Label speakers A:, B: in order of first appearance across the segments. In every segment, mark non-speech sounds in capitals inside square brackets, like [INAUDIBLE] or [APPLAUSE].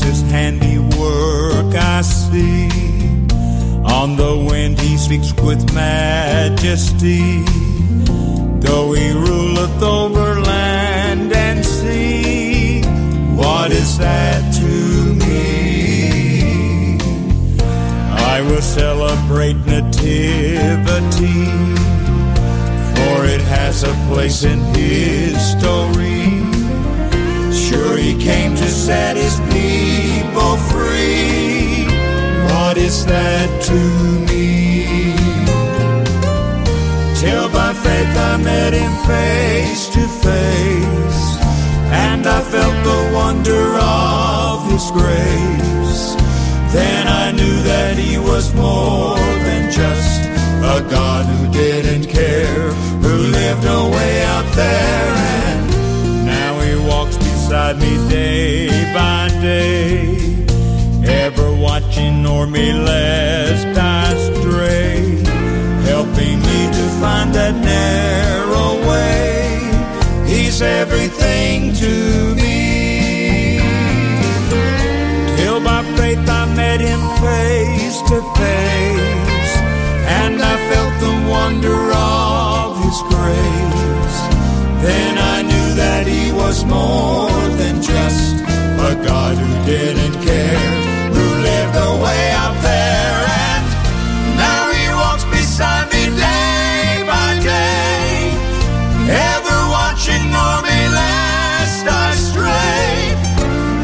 A: his handiwork I see. On the wind he speaks with majesty. Though he ruleth over land and sea, what is that to me? I will celebrate nativity, for it has a place in history. Sure, he came to set his people free. What is that to me? Till by faith I met him face to face, and I felt the wonder of his grace. Then I knew that he was more than just a God who didn't care, who lived away out there, beside me day by day, ever watching o'er me lest I stray, helping me to find that narrow way. He's everything to me. Till by faith I met him face to face, and I felt the wonder of his grace. That he was more than just a God who didn't care, who lived away out there, and now he walks beside me day by day, ever watching o'er me lest I stray,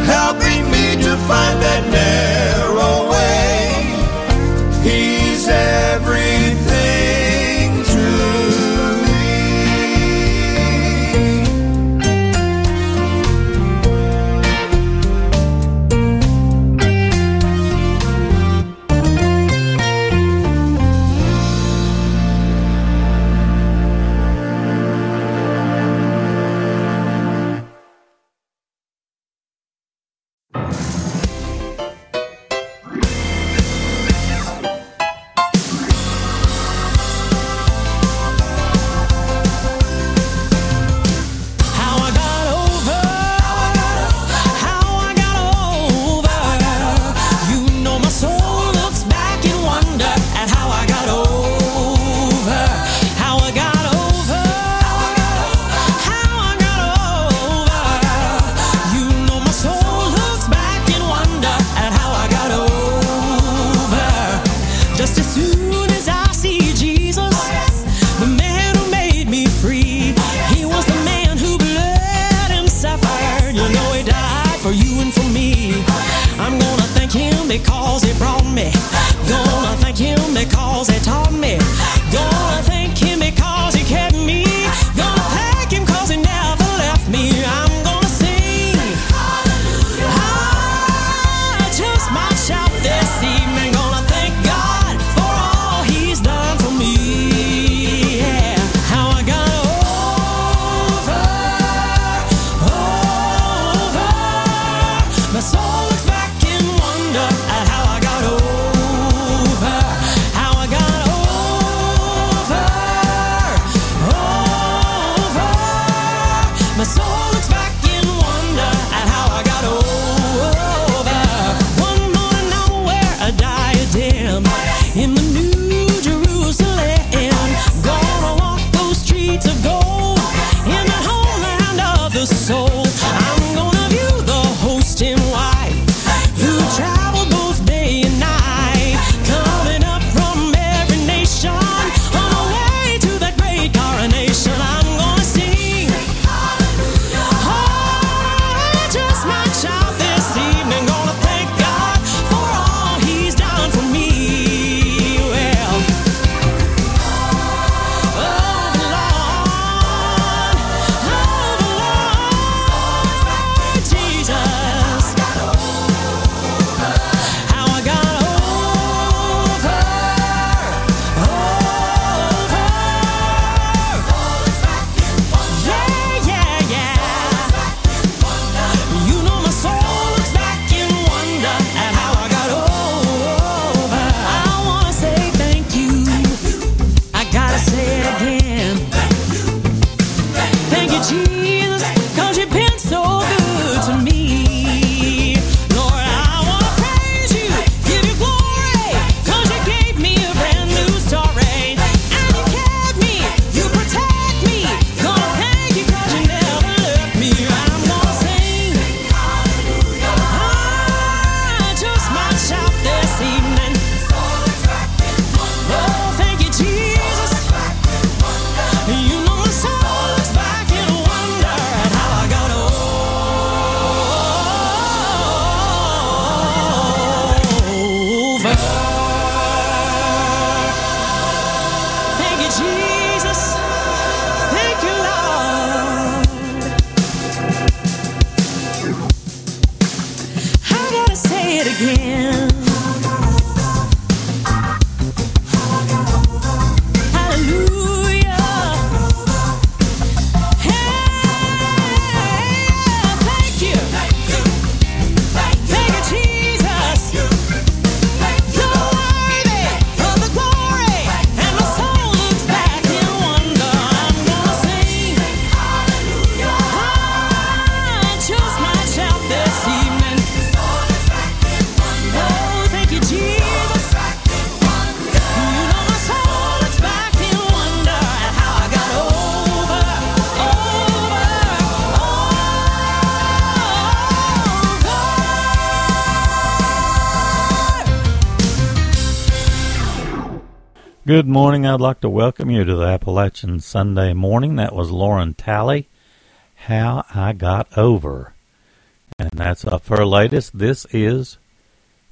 A: helping me to find
B: Good morning. I'd like to welcome you to the Appalachian Sunday morning. That was Lauren Talley, How I Got Over. And that's up her latest. This is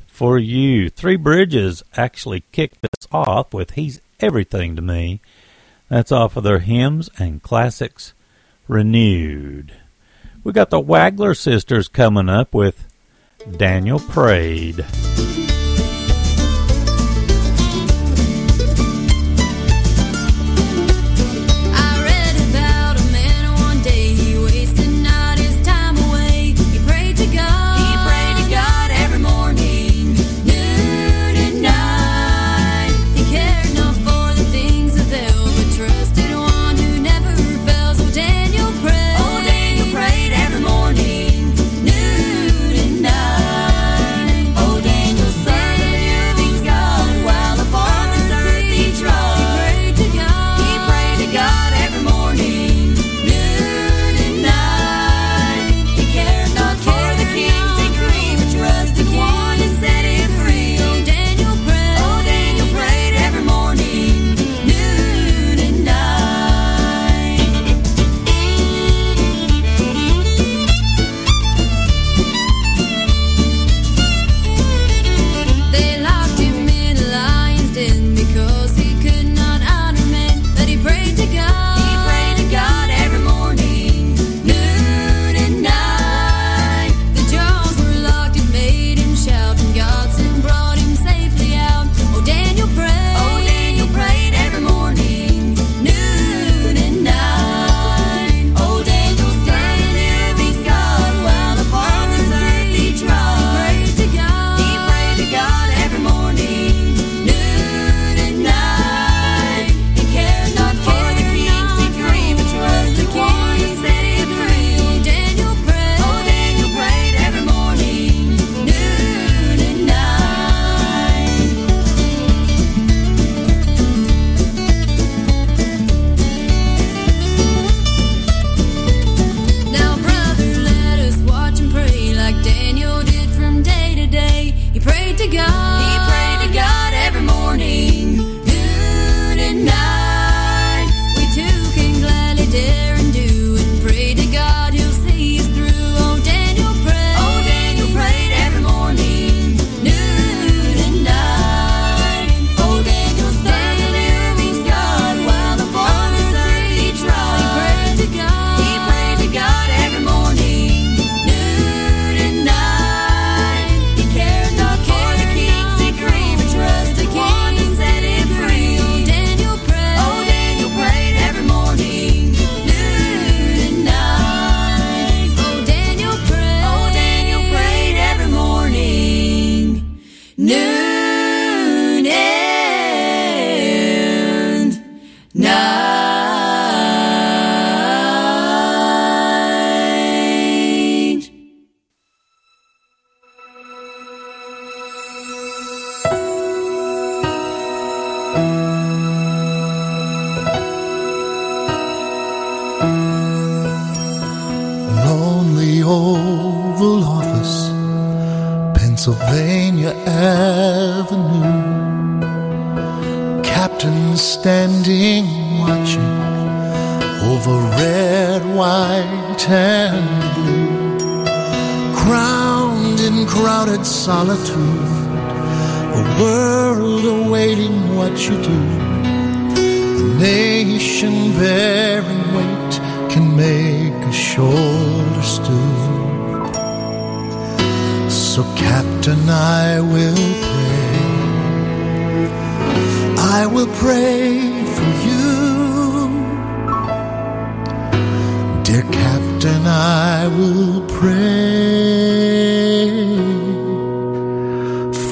B: for you. Three Bridges actually kicked us off with He's Everything to Me. That's off of their hymns and classics renewed. We got the Waggler sisters coming up with Daniel Prayed.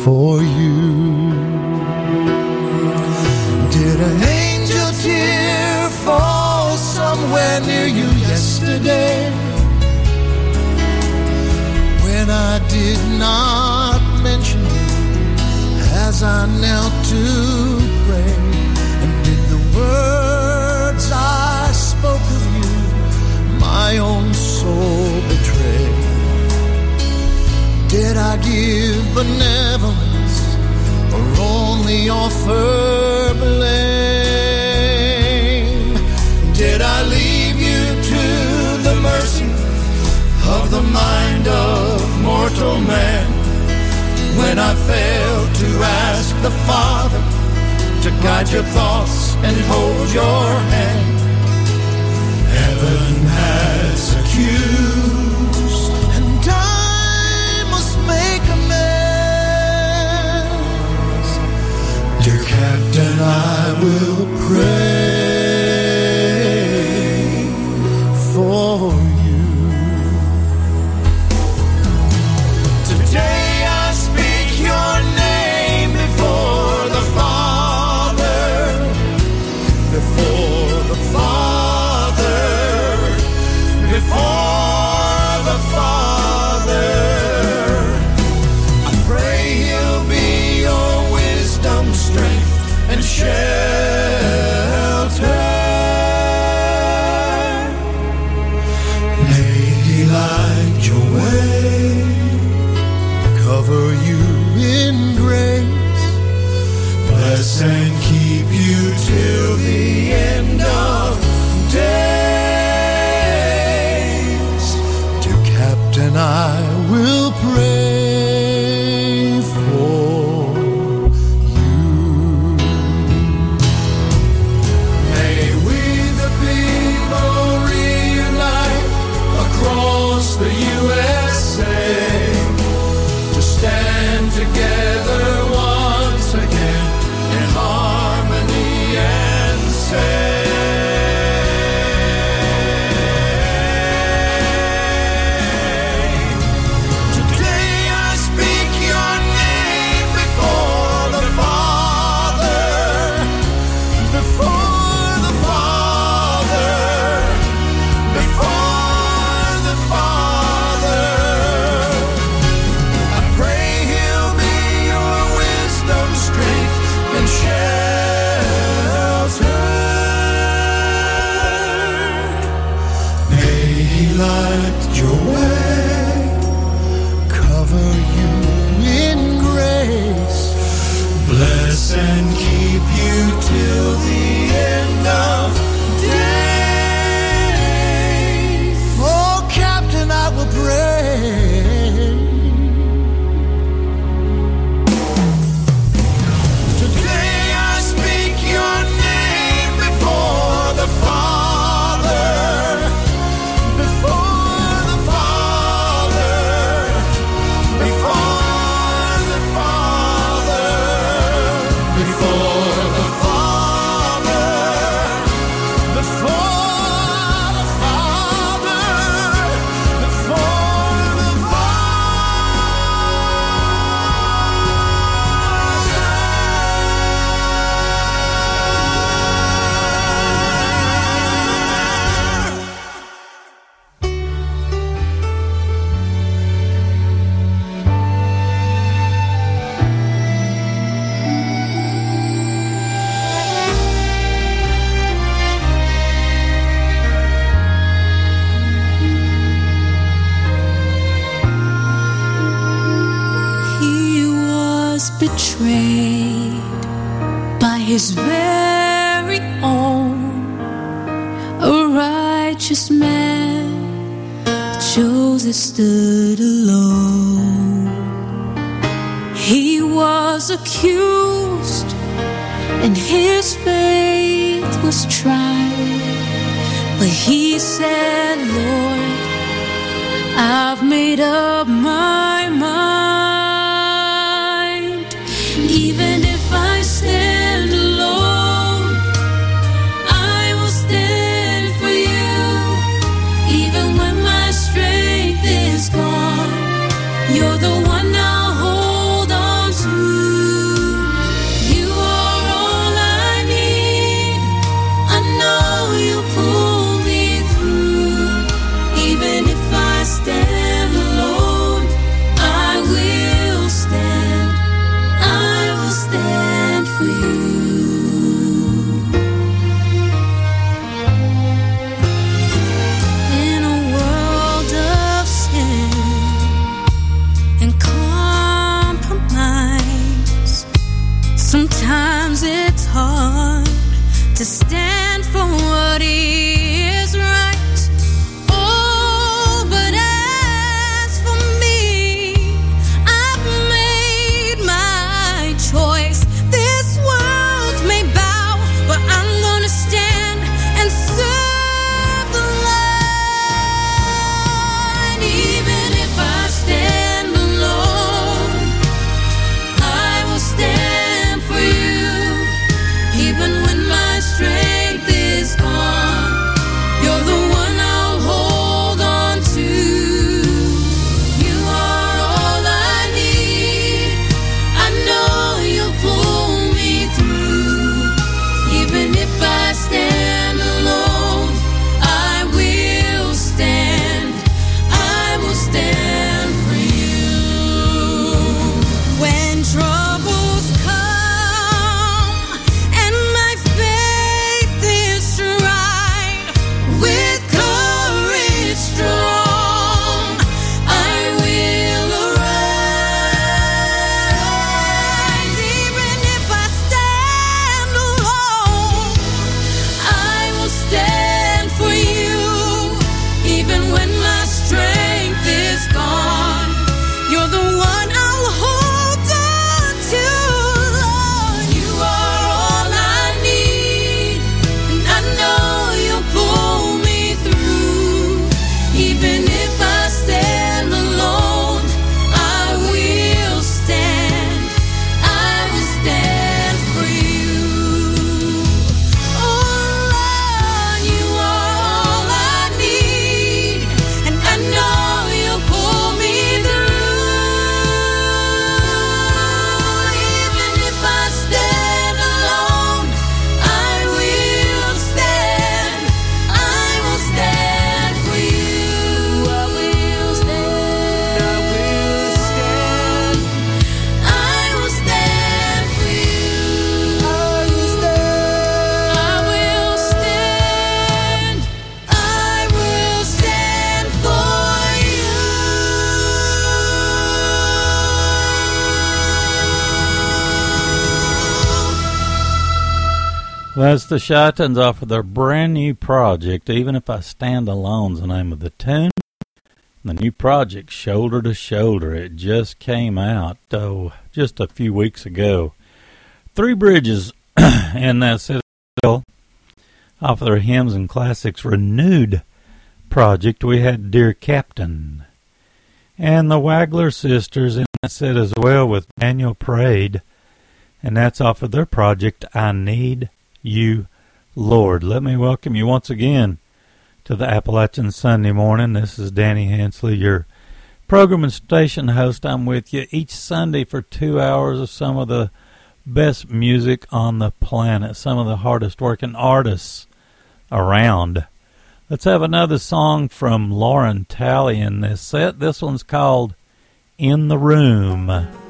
C: for
D: you. Did an angel tear fall somewhere near you yesterday? When I did not mention you as I knelt to pray, and did the words I spoke of you, my own soul betray? Did I give? benevolence or only offer blame? Did I leave you to the mercy of the mind of mortal man when I failed to ask the Father to guide your thoughts and hold your hand? I will pray.
E: That's the Chitans off of their brand new project, Even If I Stand Alone's the name of the tune. The new project, Shoulder to Shoulder, it just came out oh, just a few weeks ago. Three Bridges and that's it. Off of their Hymns and Classics renewed project, we had Dear Captain. And the Waggler Sisters, and that's it as well with Daniel Prayed. And that's off of their project, I Need you, Lord. Let me welcome you once again to the Appalachian Sunday morning. This is Danny Hensley, your program and station host. I'm with you each Sunday for two hours of some of the best music on the planet, some of the hardest working artists around. Let's have another song from Lauren Talley in this set. This one's called In the Room.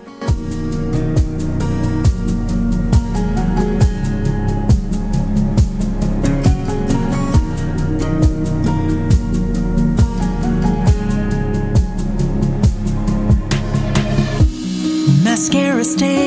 A: stay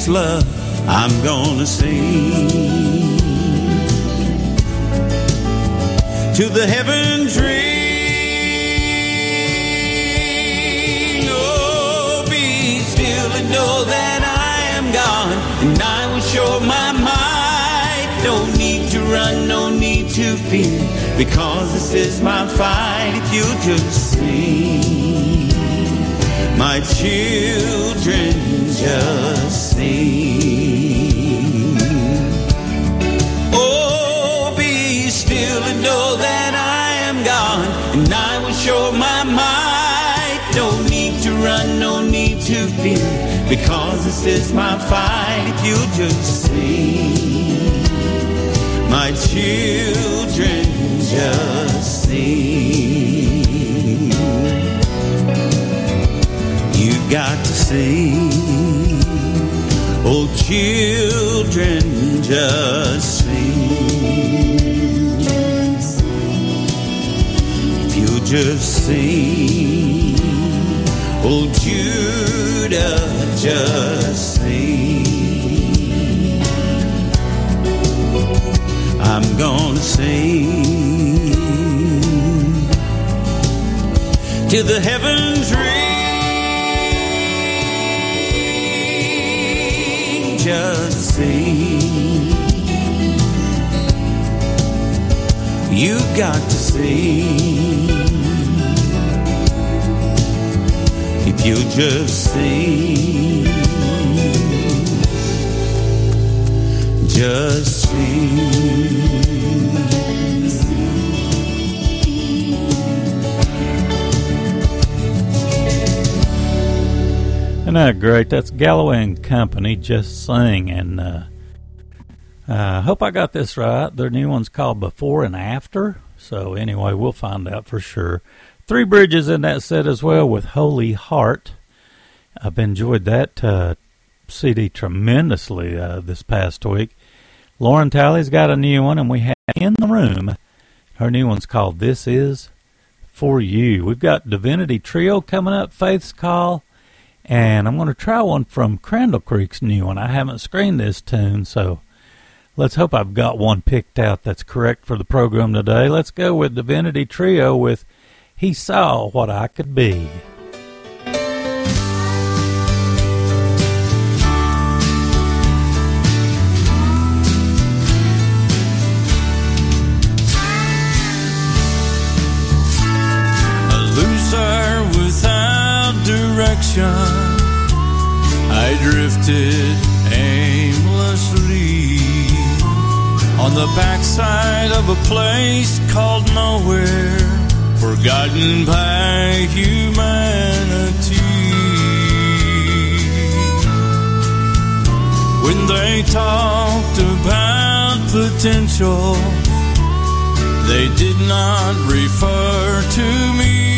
A: Jesus' love. I'm gonna sing to the heavens ring. Oh, be still and know that I am God and I will show my might. No need to run, no need to fear because this is my fight. If you just sing my children just. Oh, be still and know that I am God, and I will show my might. No need to run, no need to fear, because this is my fight. You just sing, my children just sing. You got to sing. Oh, children, just sing. If you just sing. Oh, Judah, just sing. I'm gonna sing
F: to the heavens ring. Just see. You got to see. If you just see. Just see.
E: Isn't that great? That's Galloway and Company just sing, and uh, I hope I got this right. Their new one's called Before and After. So anyway, we'll find out for sure. Three Bridges in that set as well with Holy Heart. I've enjoyed that uh, CD tremendously uh, this past week. Lauren Talley's got a new one, and we have in the room. Her new one's called This Is For You. We've got Divinity Trio coming up, Faith's Call, and I'm going to try one from Crandall Creek's new one. I haven't screened this tune, so let's hope I've got one picked out that's correct for the program today. Let's go with Divinity Trio with He Saw What I Could Be.
A: a loser without direction. Drifted aimlessly on the backside of a place called nowhere, forgotten by humanity. When they talked about potential, they did not refer to me,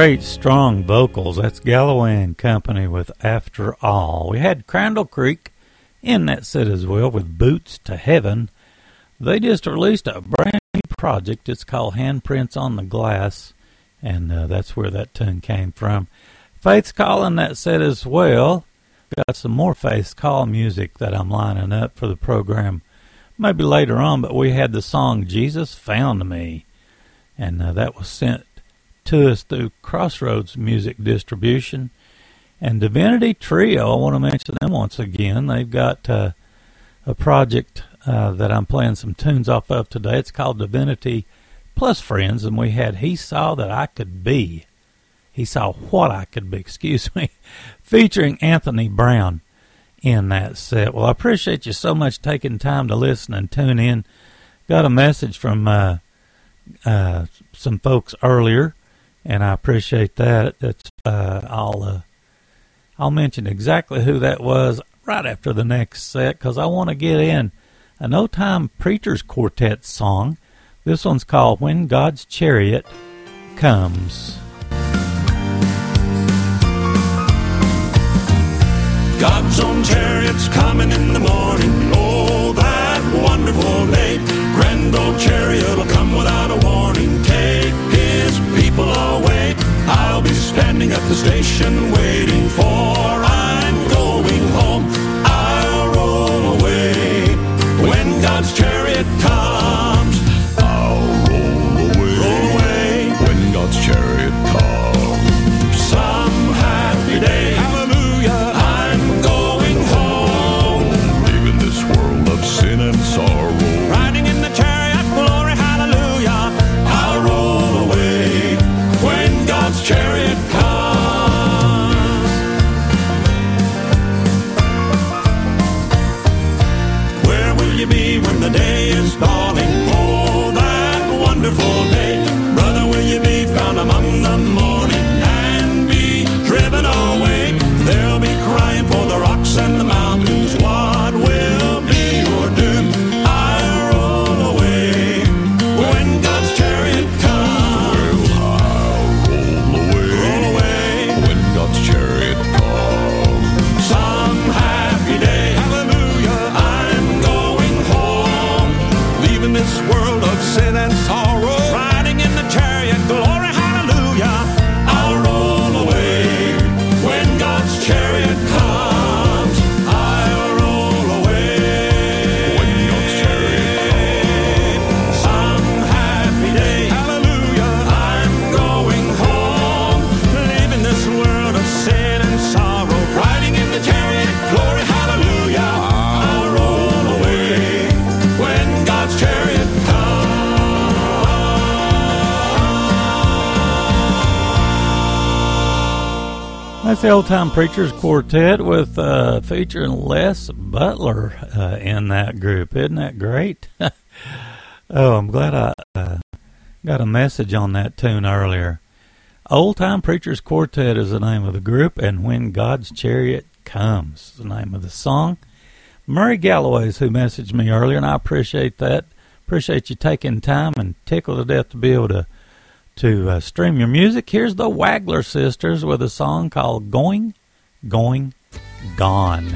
E: great, strong vocals. That's Galloway and Company with After All. We had Crandall Creek in that set as well with Boots to Heaven. They just released a brand new project. It's called Handprints on the Glass, and uh, that's where that tune came from. Faith's calling that set as well. Got some more Faith's Call music that I'm lining up for the program maybe later on, but we had the song Jesus Found Me, and uh, that was sent to us through Crossroads Music Distribution. And Divinity Trio, I want to mention them once again. They've got uh, a project uh, that I'm playing some tunes off of today. It's called Divinity Plus Friends, and we had He Saw That I Could Be. He Saw What I Could Be, [LAUGHS] excuse me, featuring Anthony Brown in that set. Well, I appreciate you so much taking time to listen and tune in. Got a message from uh, uh, some folks earlier, and I appreciate that. That's uh, I'll uh, I'll mention exactly who that was right after the next set because I want to get in a Old Time Preachers Quartet song. This one's called "When God's Chariot Comes."
G: God's own chariot's coming in the morning. Oh, that wonderful day! Grand old chariot will come without a warning. standing at the station waiting for The
E: Old Time Preachers Quartet with uh, featuring Les Butler uh, in that group. Isn't that great? [LAUGHS] oh, I'm glad I uh, got a message on that tune earlier. Old Time Preachers Quartet is the name of the group, and When God's Chariot Comes, is the name of the song. Murray Galloway's who messaged me earlier, and I appreciate that. Appreciate you taking time and tickled to death to be able to to uh, stream your music. Here's the Waggler Sisters with a song called Going, Going, Gone.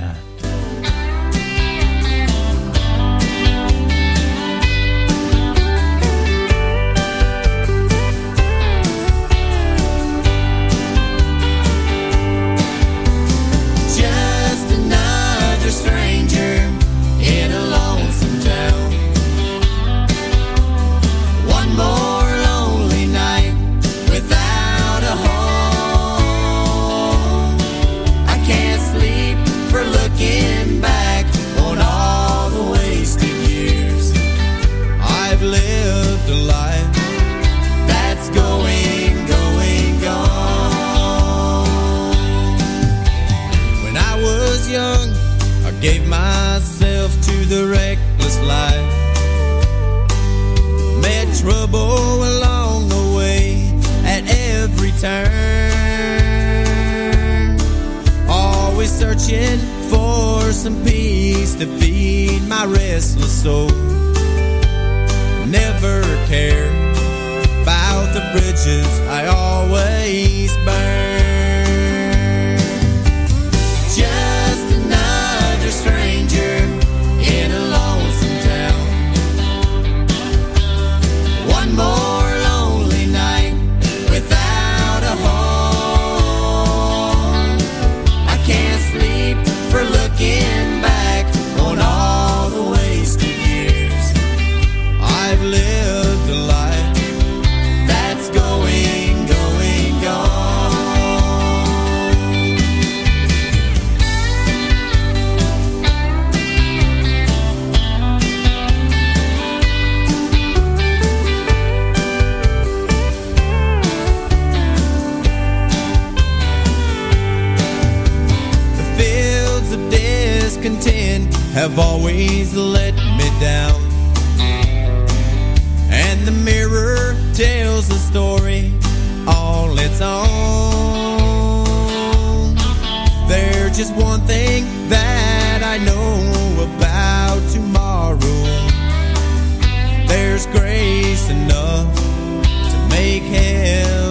A: Searching for some peace to feed my restless soul. Never cared about the bridges I always burn. Have always let me down. And the mirror tells a story all its own. There's just one thing that I know about tomorrow. There's grace enough to make heaven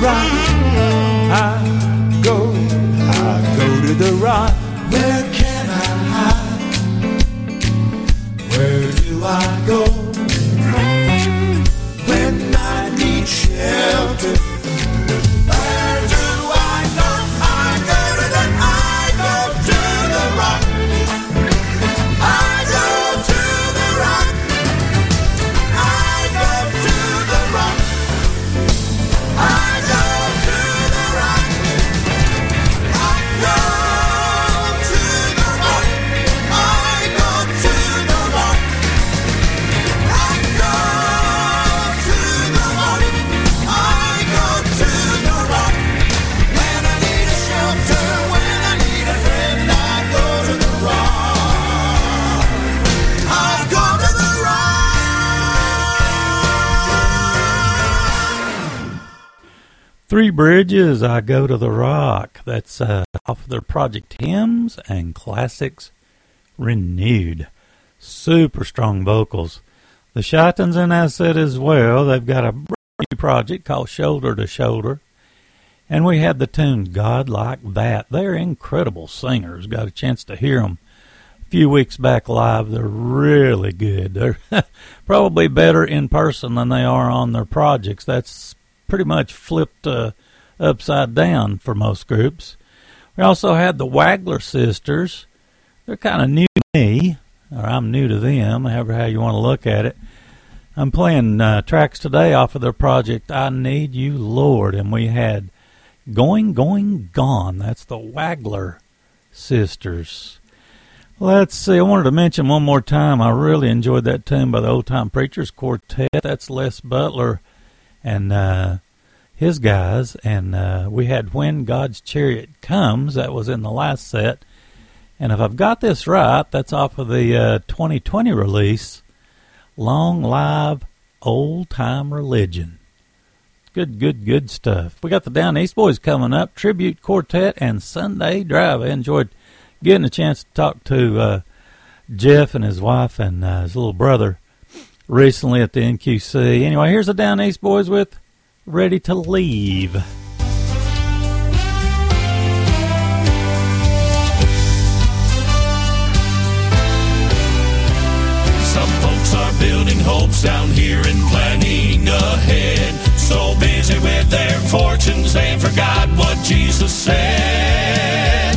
D: rock. I go, I go to the rock. Where can I hide? Where do I go?
E: Three Bridges, I Go to the Rock. That's uh, off their project Hymns and Classics Renewed. Super strong vocals. The Chitans in that set as well. They've got a new project called Shoulder to Shoulder. And we had the tune God Like That. They're incredible singers. Got a chance to hear them a few weeks back live. They're really good. They're [LAUGHS] probably better in person than they are on their projects. That's pretty much flipped uh, upside down for most groups. We also had the Wagler sisters. They're kind of new to me, or I'm new to them, however how you want to look at it. I'm playing uh, tracks today off of their project I Need You Lord, and we had Going, Going, Gone. That's the Wagler sisters. Let's see. I wanted to mention one more time. I really enjoyed that tune by the Old Time Preachers Quartet. That's Les Butler and uh, his guys. And uh, we had When God's Chariot Comes. That was in the last set. And if I've got this right, that's off of the uh, 2020 release, Long Live Old Time Religion. Good, good, good stuff. We got the Down East Boys coming up, Tribute Quartet, and Sunday Drive. I enjoyed getting a chance to talk to uh, Jeff and his wife and uh, his little brother recently at the NQC. Anyway, here's the Down East Boys with
G: Ready to Leave. Some folks are building hopes down here and planning ahead. So busy with their fortunes, they forgot what Jesus said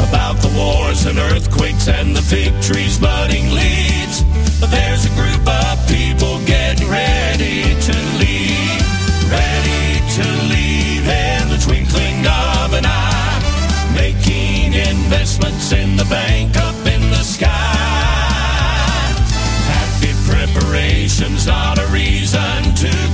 G: about the wars and earthquakes and the fig trees budding leaves. But there's a group people get ready to leave, ready to leave in the twinkling of an eye, making investments in the bank up in the sky. Happy preparation's not a reason to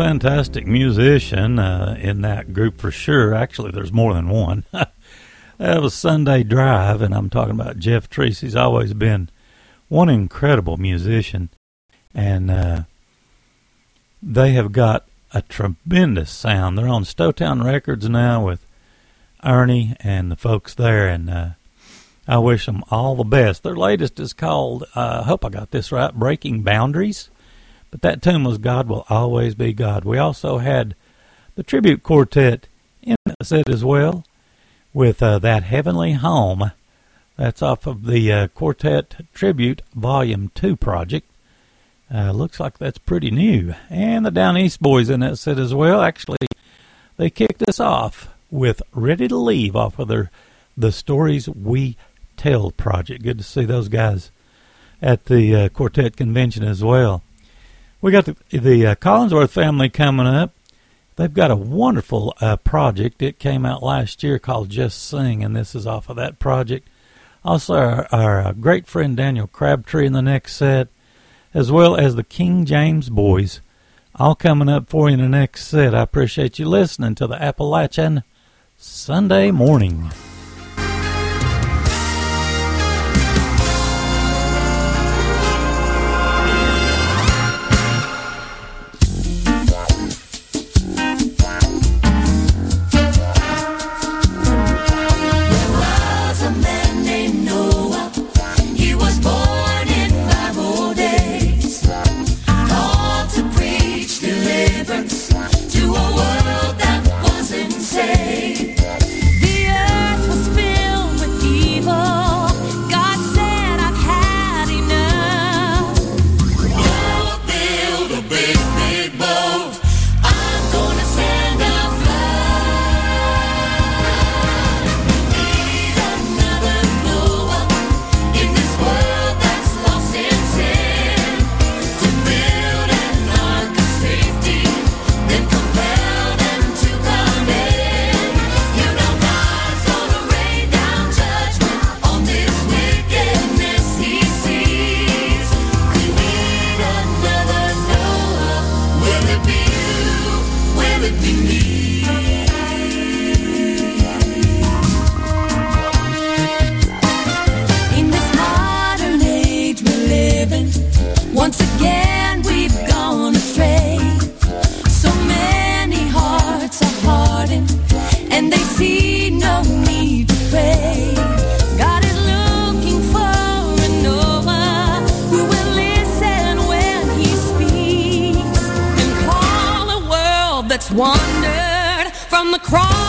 E: fantastic musician uh, in that group for sure. Actually, there's more than one. [LAUGHS] that was Sunday Drive, and I'm talking about Jeff Treese. He's always been one incredible musician, and uh, they have got a tremendous sound. They're on Stowtown Records now with Ernie and the folks there, and uh, I wish them all the best. Their latest is called, uh, I hope I got this right, Breaking Boundaries. But that tune was God Will Always Be God. We also had the tribute quartet in the set as well with uh, That Heavenly Home. That's off of the uh, Quartet Tribute Volume 2 project. Uh, looks like that's pretty new. And the Down East Boys in that set as well. Actually, they kicked us off with Ready to Leave off of their The Stories We Tell project. Good to see those guys at the uh, quartet convention as well. We got the, the uh, Collinsworth family coming up. They've got a wonderful uh, project. It came out last year called Just Sing, and this is off of that project. Also, our, our uh, great friend Daniel Crabtree in the next set, as well as the King James Boys, all coming up for you in the next set. I appreciate you listening to the Appalachian Sunday morning.
B: Wandered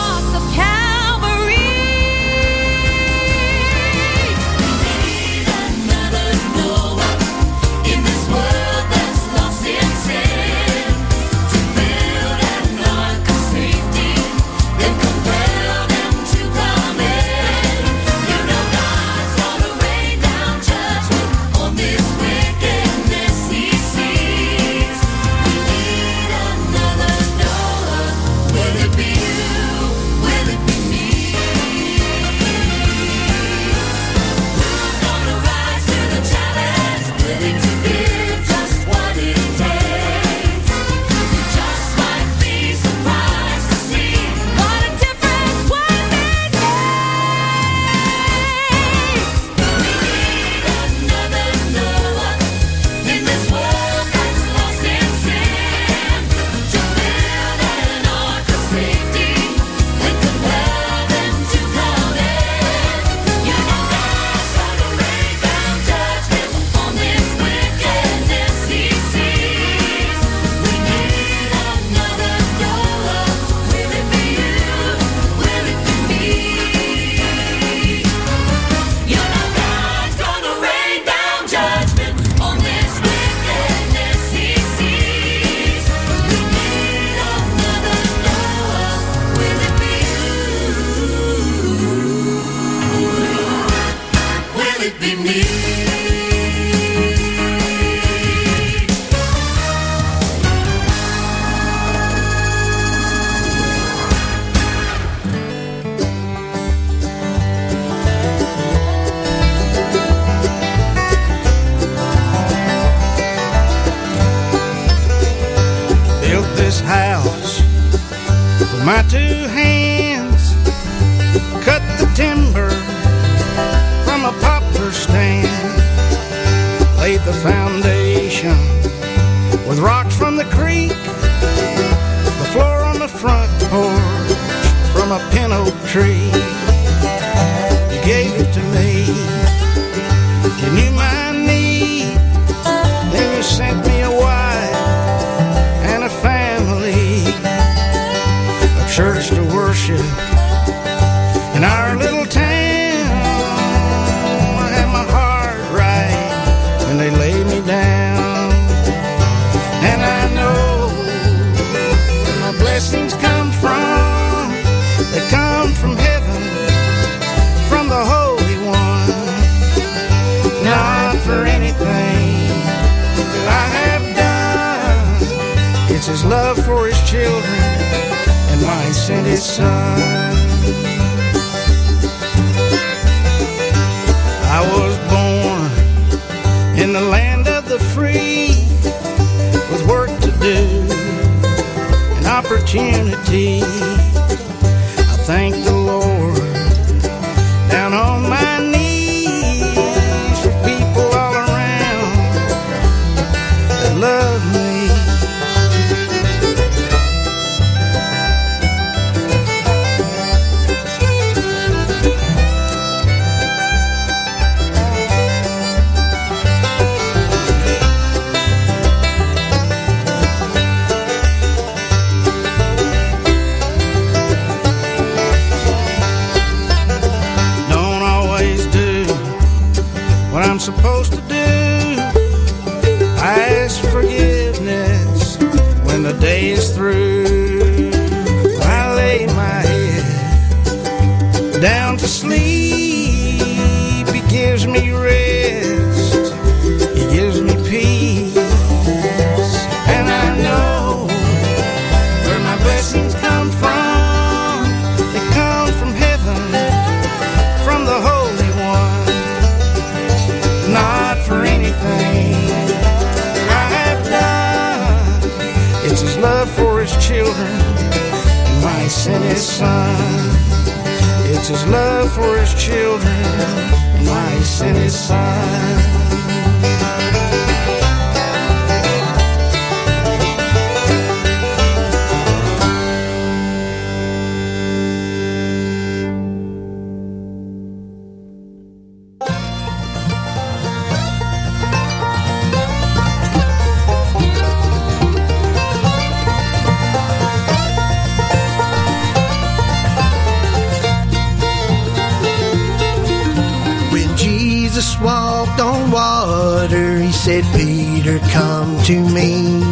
H: walked on water, he said, Peter, come to me.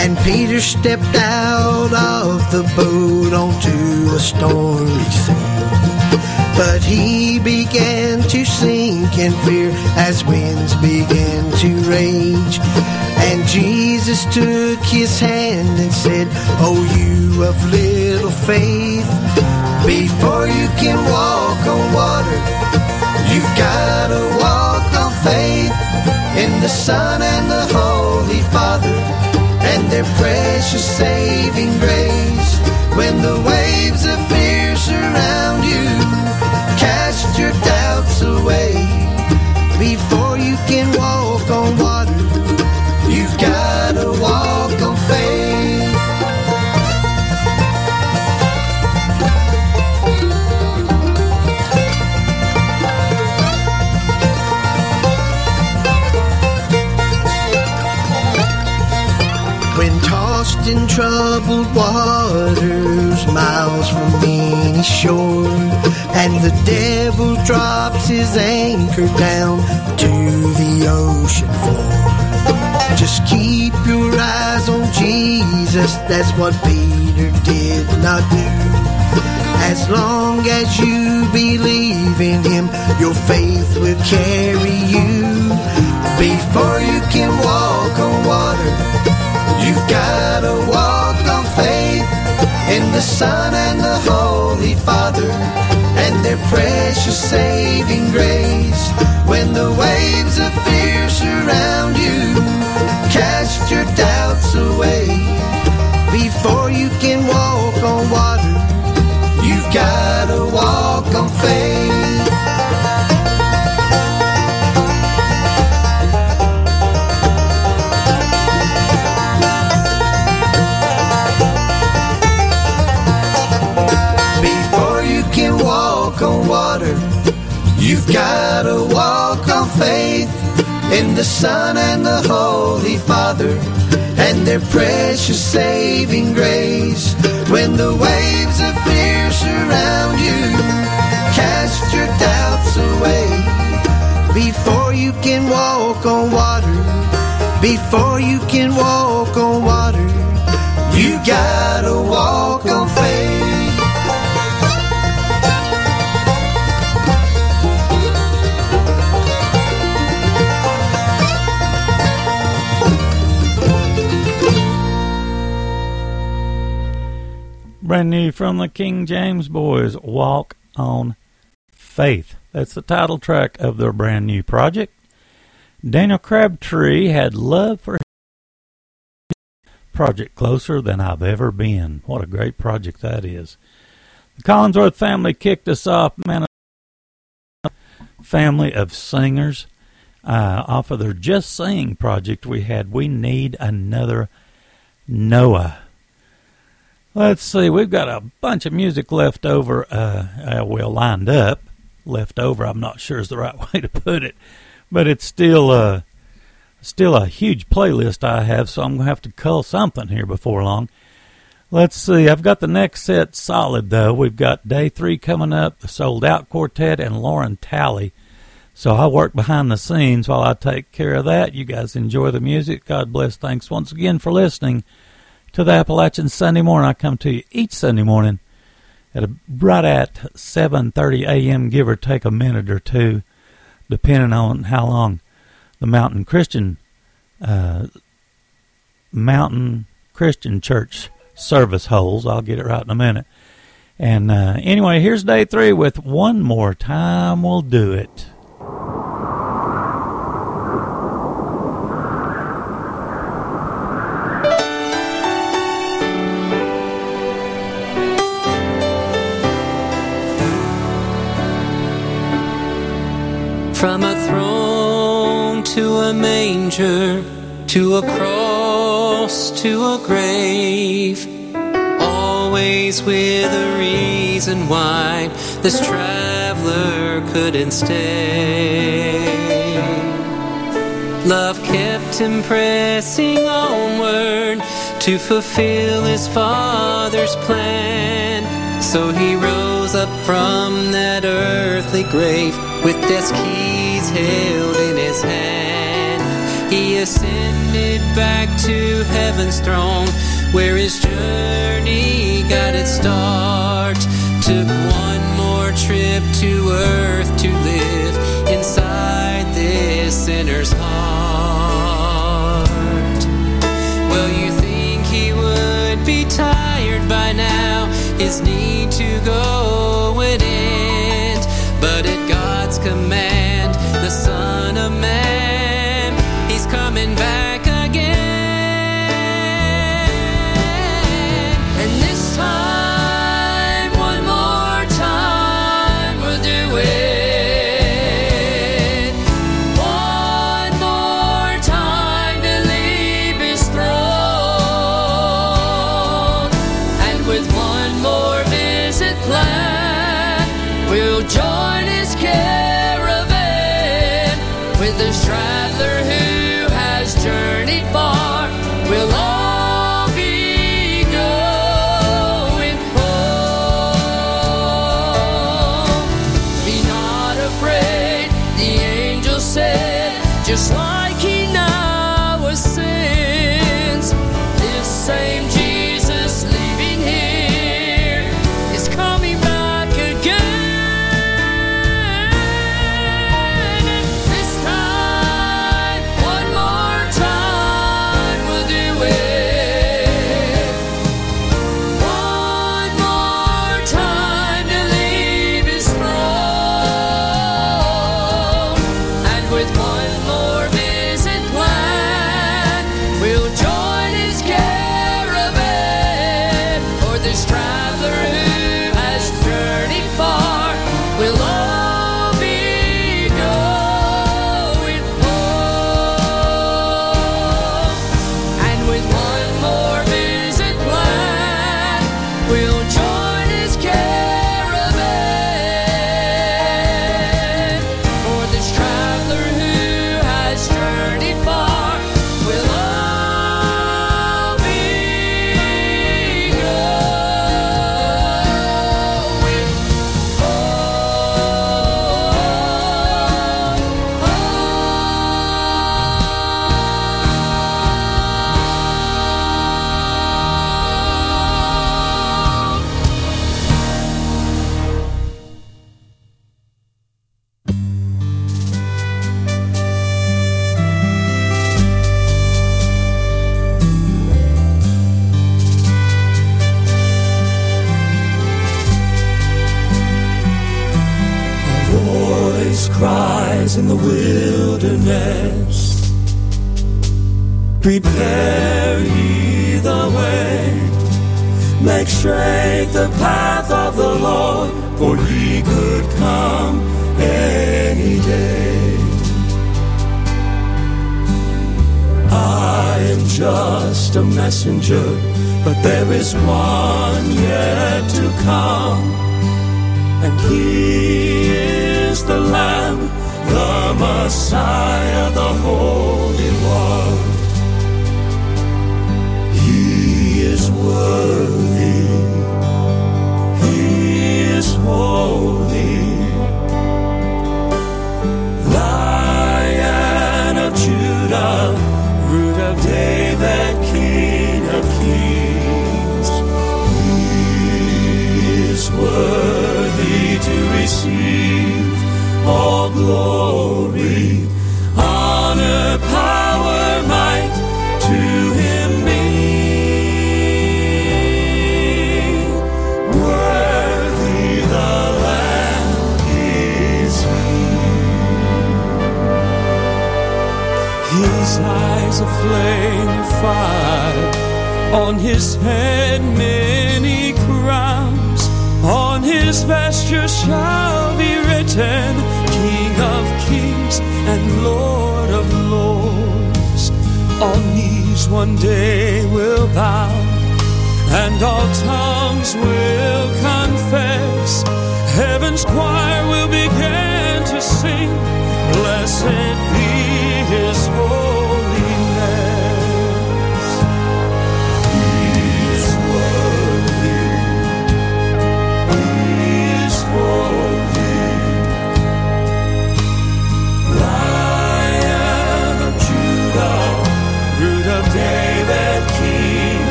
H: And Peter stepped out of the boat onto a stormy sea. But he began to sink in fear as winds began to rage. And Jesus took his hand and said, Oh, you of little faith, before you can walk on water, You've gotta walk on faith in the Son and the Holy Father and their precious saving grace. When the waves of fear surround you, cast your doubts away. Before you can walk on water, troubled waters, miles from any shore, and the devil drops his anchor down to the ocean floor. Just keep your eyes on Jesus, that's what Peter did not do. As long as you believe in him, your faith will carry you. Before you can walk on water, you've gotta walk on faith in the Son and the Holy Father and their precious saving grace. When the waves of fear surround you, cast your doubts away. Before you can walk on water, You've gotta walk on faith. Gotta walk on faith in the Son and the Holy Father and their precious saving grace. When the waves of fear surround you, cast your doubts away. Before you can walk on water, before you can walk on water, you gotta walk on
E: Brand new from the King James Boys, Walk on Faith. That's the title track of their brand new project. Daniel Crabtree had love for project closer than I've ever been. What a great project that is. The Collinsworth family kicked us off, man, family of singers. Uh, off of their Just Sing project we had, We Need Another Noah. Let's see, we've got a bunch of music left over, uh, uh, well, lined up. Left over, I'm not sure is the right [LAUGHS] way to put it, but it's still, uh, still a huge playlist I have, so I'm to have to cull something here before long. Let's see, I've got the next set solid, though. We've got day three coming up, the Sold Out Quartet, and Lauren Talley. So I work behind the scenes while I take care of that. You guys enjoy the music. God bless. Thanks once again for listening to the Appalachian Sunday morning. I come to you each Sunday morning at a, right at 7:30 a.m. give or take a minute or two, depending on how long the Mountain Christian uh, Mountain Christian Church service holds. I'll get it right in a minute. And uh, anyway, here's day three with one more time. We'll do it.
I: From a throne to a manger, to a cross, to a grave. Always with a reason why this traveler couldn't stay. Love kept him pressing onward to fulfill his father's plan. So he rose up from that earthly grave with death's keys held in his hand. He ascended back to heaven's throne where his journey got its start. Took one more trip to earth to live inside this sinner's heart. Well, you think he would be tired by now, his need to go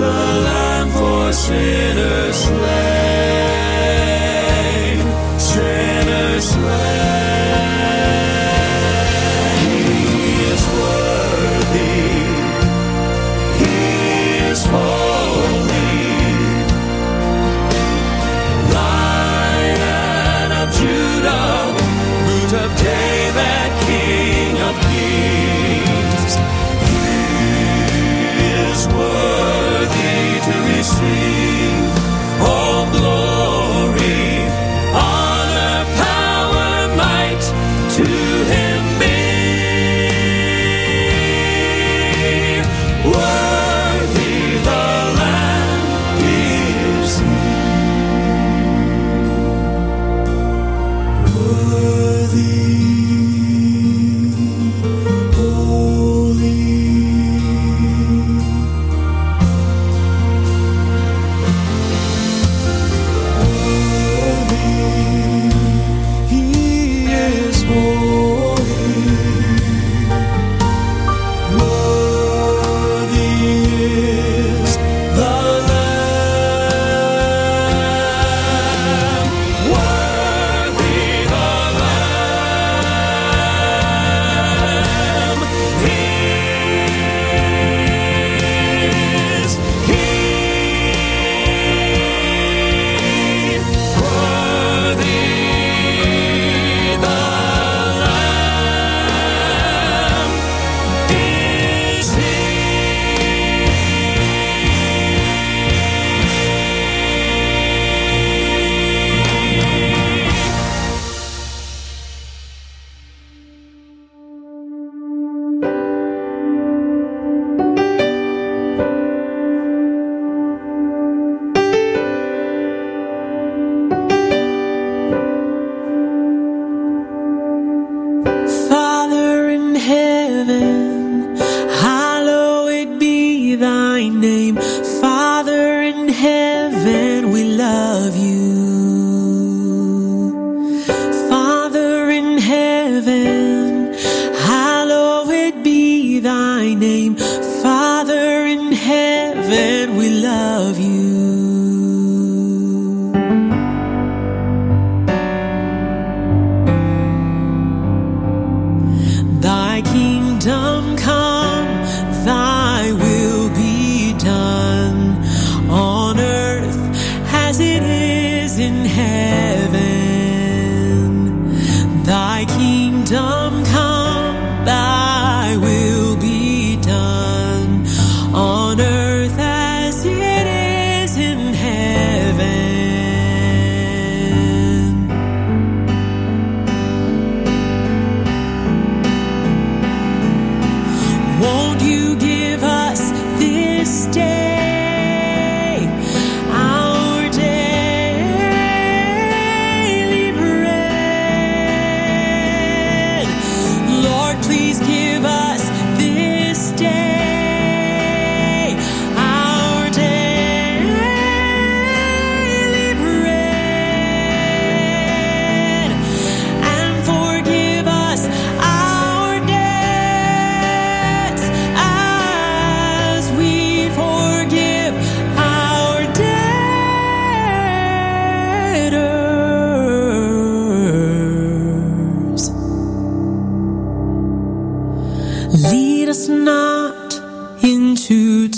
I: the
G: Lamb
J: for sinners slain.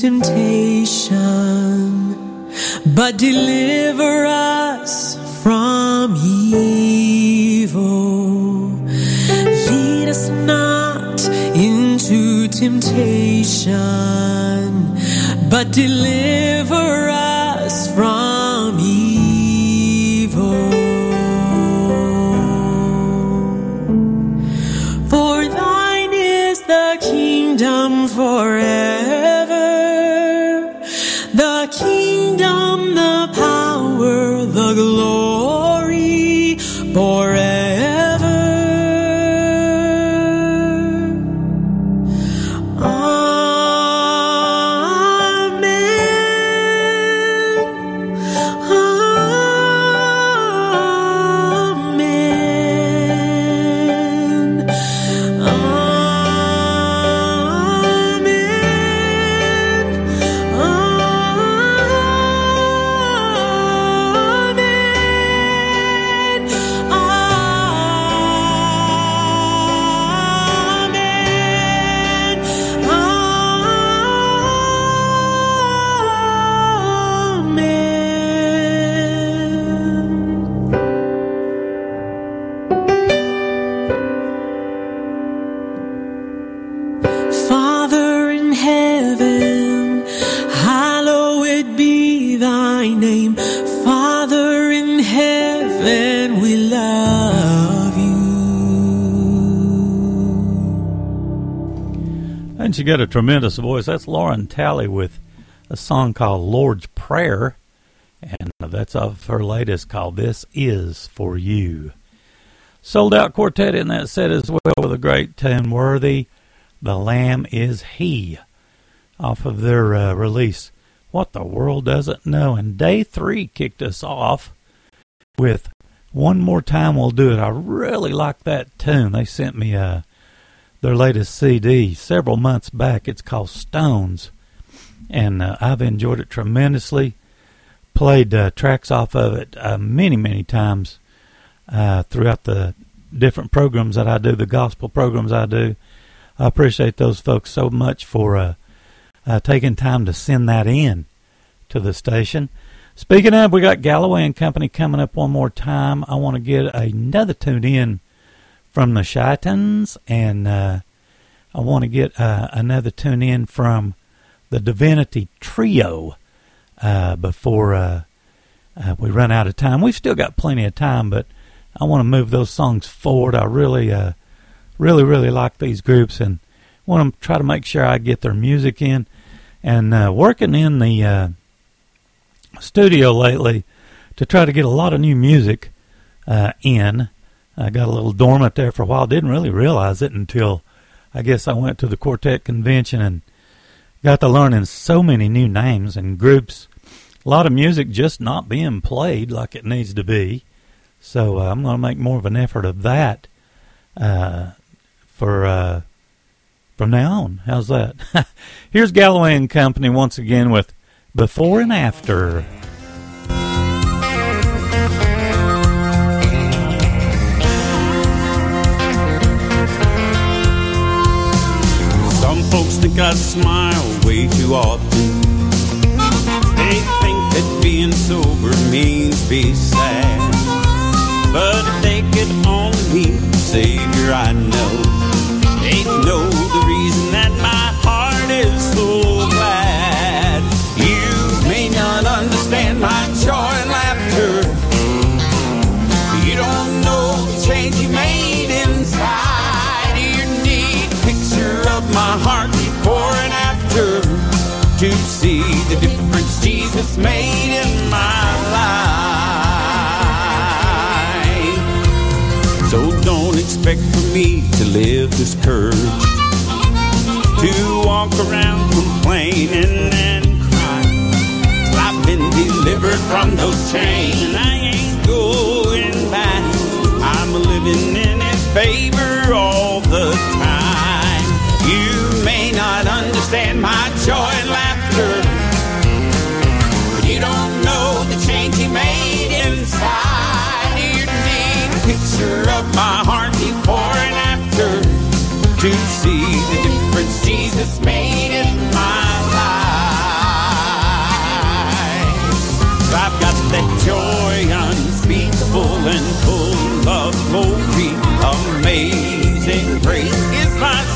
J: Temptation, but deliver us from evil. Lead us not into temptation, but deliver us from
E: And she got a tremendous voice. That's Lauren Talley with a song called Lord's Prayer. And that's of her latest called This Is For You. Sold out quartet in that set as well with a great tune, Worthy. The Lamb is He, off of their uh, release. What the World Doesn't Know. And day three kicked us off with One More Time We'll Do It. I really like that tune. They sent me a their latest CD several months back. It's called Stones, and uh, I've enjoyed it tremendously. Played uh, tracks off of it uh, many, many times uh, throughout the different programs that I do, the gospel programs I do. I appreciate those folks so much for uh, uh, taking time to send that in to the station. Speaking of, we got Galloway and Company coming up one more time. I want to get another tune in from the Chitans, and uh, I want to get uh, another tune in from the Divinity Trio uh, before uh, uh, we run out of time. We've still got plenty of time, but I want to move those songs forward. I really, uh, really, really like these groups, and want to try to make sure I get their music in. And working in the studio lately to try to get a lot of new music in. I got a little dormant there for a while. Didn't really realize it until I guess I went to the quartet convention and got to learning so many new names and groups a lot of music just not being played like it needs to be. So uh, I'm going to make more of an effort of that uh, for uh, from now on. How's that? [LAUGHS] Here's Galloway and Company once again with Before and After.
A: Think I smile way too often. They think that being sober means be sad. But if they could only meet the Savior, I know they'd know the reason that my heart is so glad. You may not understand my joy see the difference Jesus made in my life. So don't expect for me to live discouraged, to walk around complaining and crying. I've been delivered from those chains, and I ain't going back. I'm living in His favor all the time. You may not understand my joy picture of my heart before and after to see the difference Jesus made in my life. I've got that joy unspeakable and full of glory. Amazing grace is my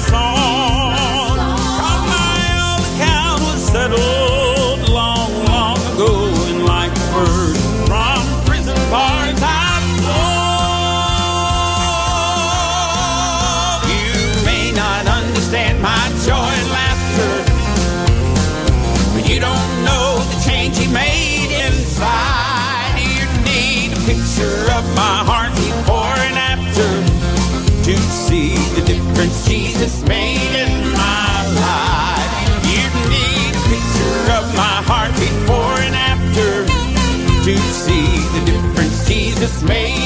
A: difference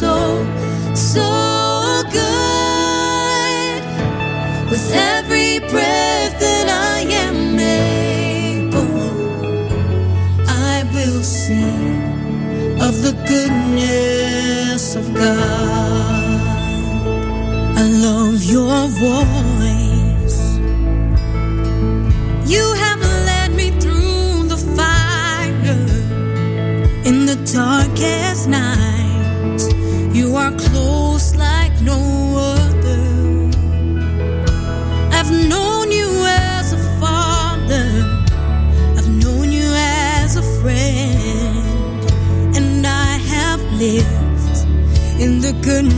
B: So, so good. With every breath that I am able, I will sing of the goodness of God. I love your voice. You have led me through the fire in the darkest night. In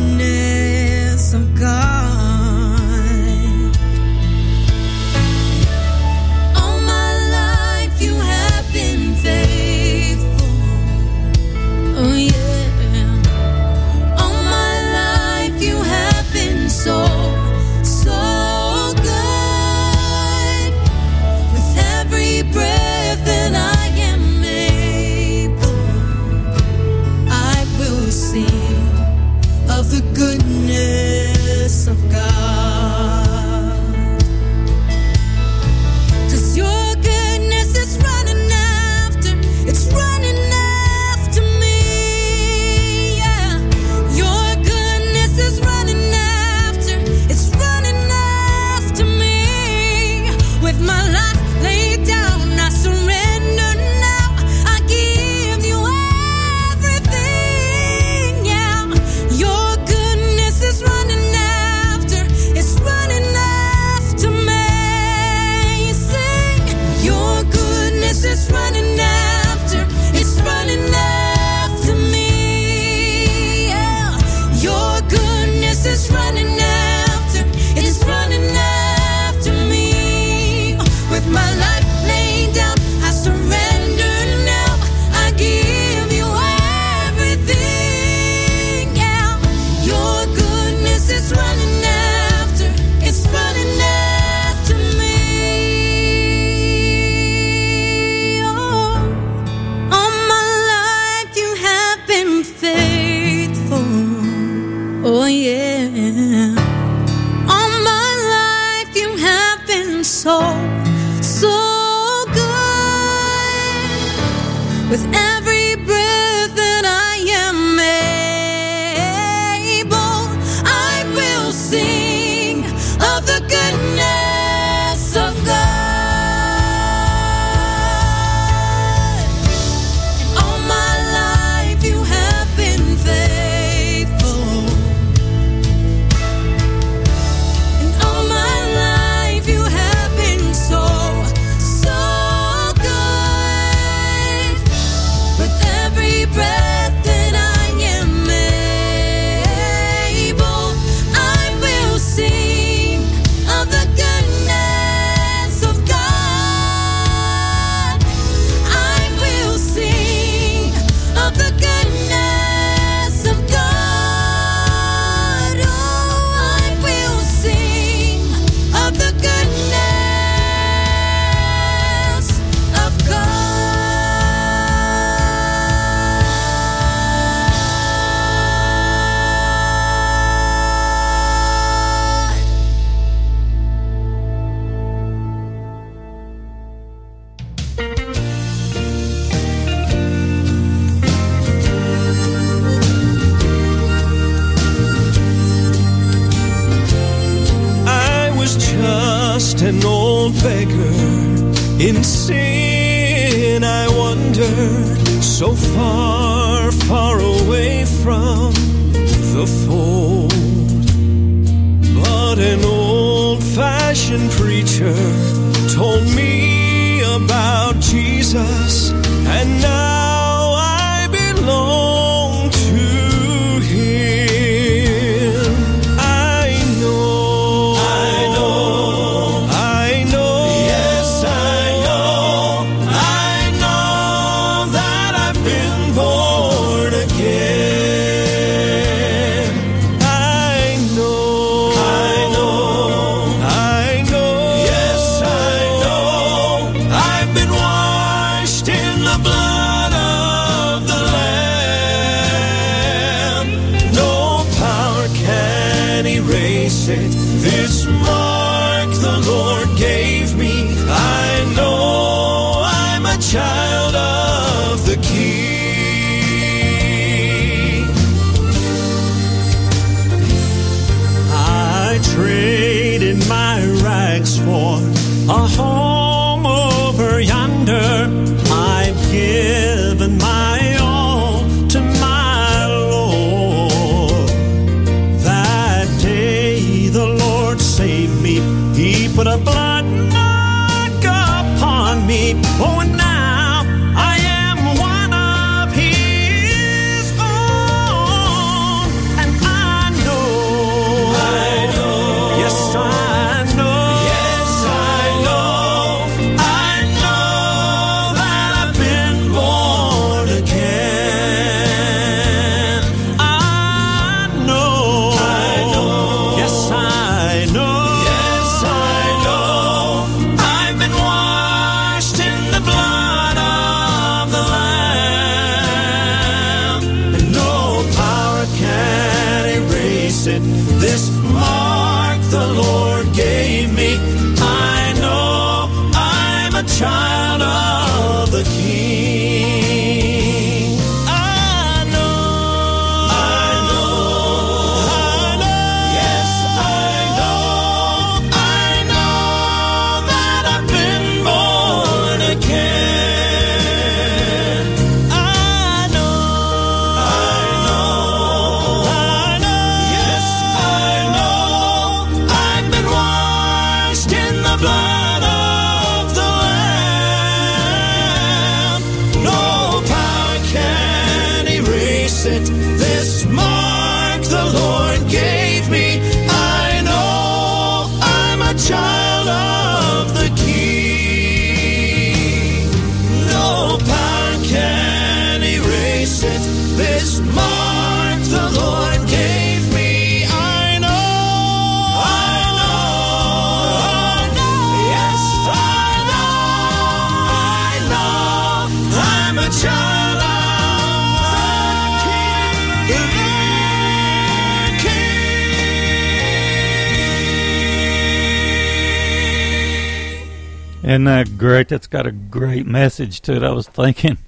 E: Isn't that great? That's got a great message to it. I was thinking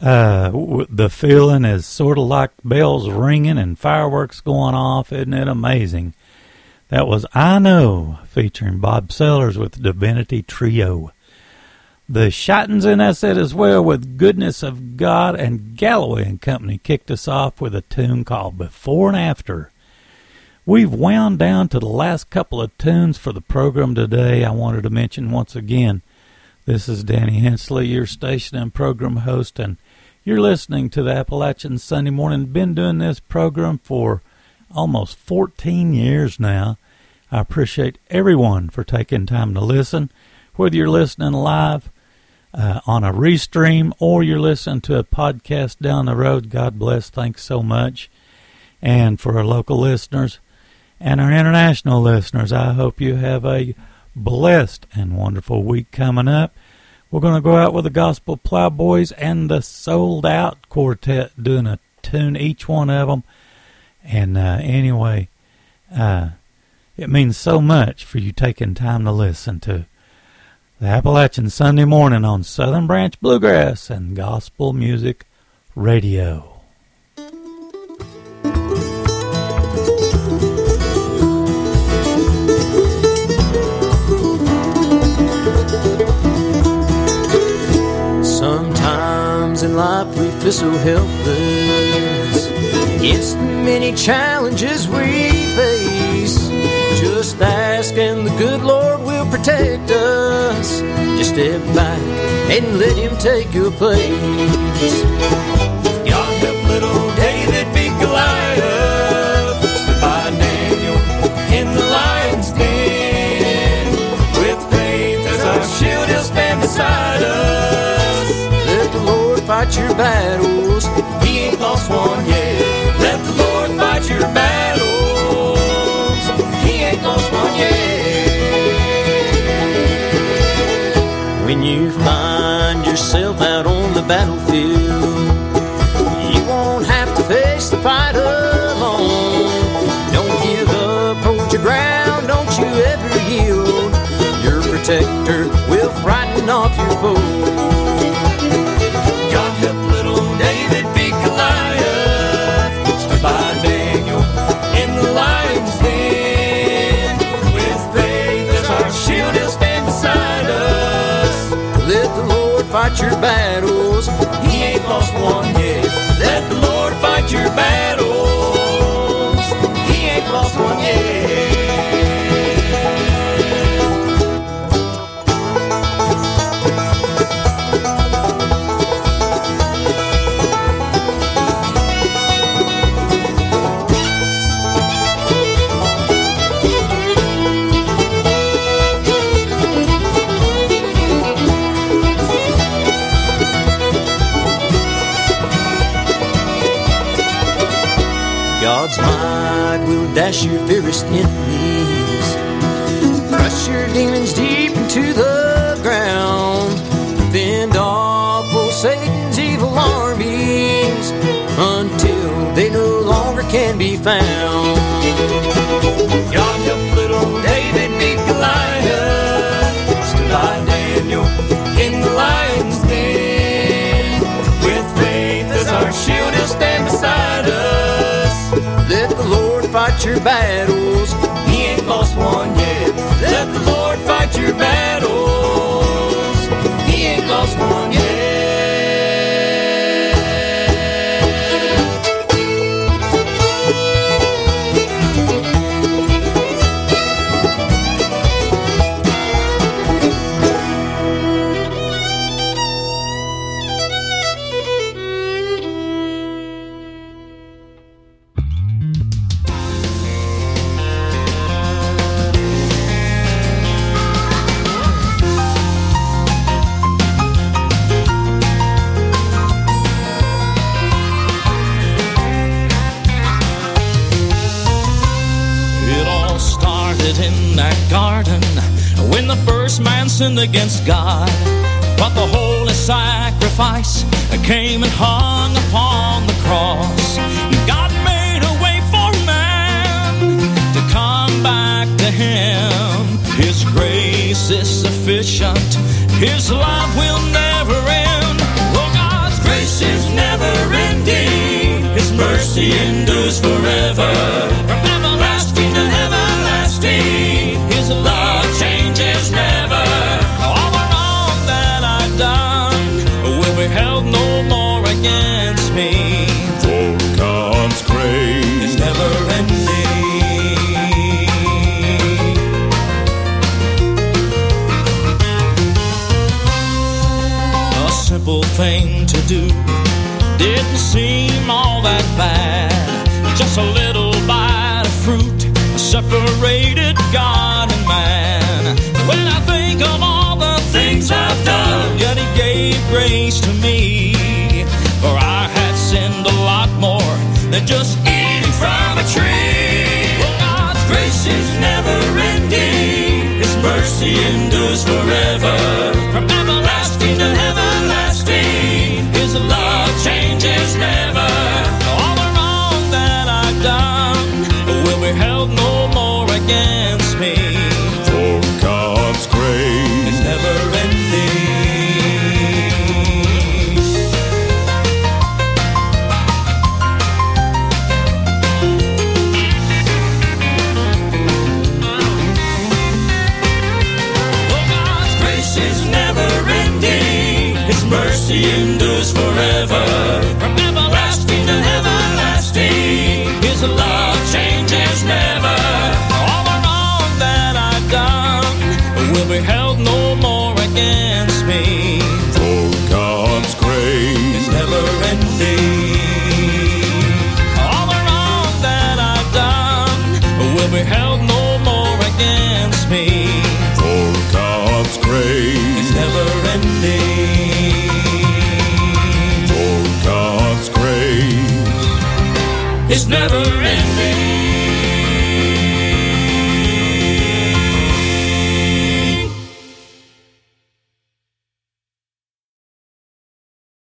E: uh, the feeling is sort of like bells ringing and fireworks going off. Isn't it amazing? That was I Know featuring Bob Sellers with Divinity Trio. The Chitans in that set as well with Goodness of God and Galloway and Company kicked us off with a tune called Before and After. We've wound down to the last couple of tunes for the program today. I wanted to mention once again this is Danny Hensley, your station and program host, and you're listening to the Appalachian Sunday Morning. Been doing this program for almost 14 years now. I appreciate everyone for taking time to listen, whether you're listening live uh, on a restream or you're listening to a podcast down the road. God bless. Thanks so much. And for our local listeners and our international listeners, I hope you have a blessed and wonderful week coming up. We're going to go out with the Gospel Plowboys and the Sold Out Quartet doing a tune, each one of them. And uh, anyway, uh, it means so much for you taking time to listen to the Appalachian Sunday morning on Southern Branch Bluegrass and Gospel Music Radio.
K: Life we feel so helpless against the many challenges we face. Just ask and the good Lord will protect us. Just step back and let Him take your place.
G: God help little
K: battles.
G: He ain't lost one yet. Let the Lord fight your battles. He ain't lost one yet.
K: When you find yourself out on the battlefield, you won't have to face the fight alone. Don't give up, hold your ground, don't you ever yield. Your protector will frighten off your foe. Fight your battles. Dash your fiercest enemies. Crush your demons deep into the ground. Fend off Satan's evil armies until they no longer can be found. Fight your battles.
G: He ain't lost one yet. Let the Lord fight your battles. He ain't lost one yet.
L: Came and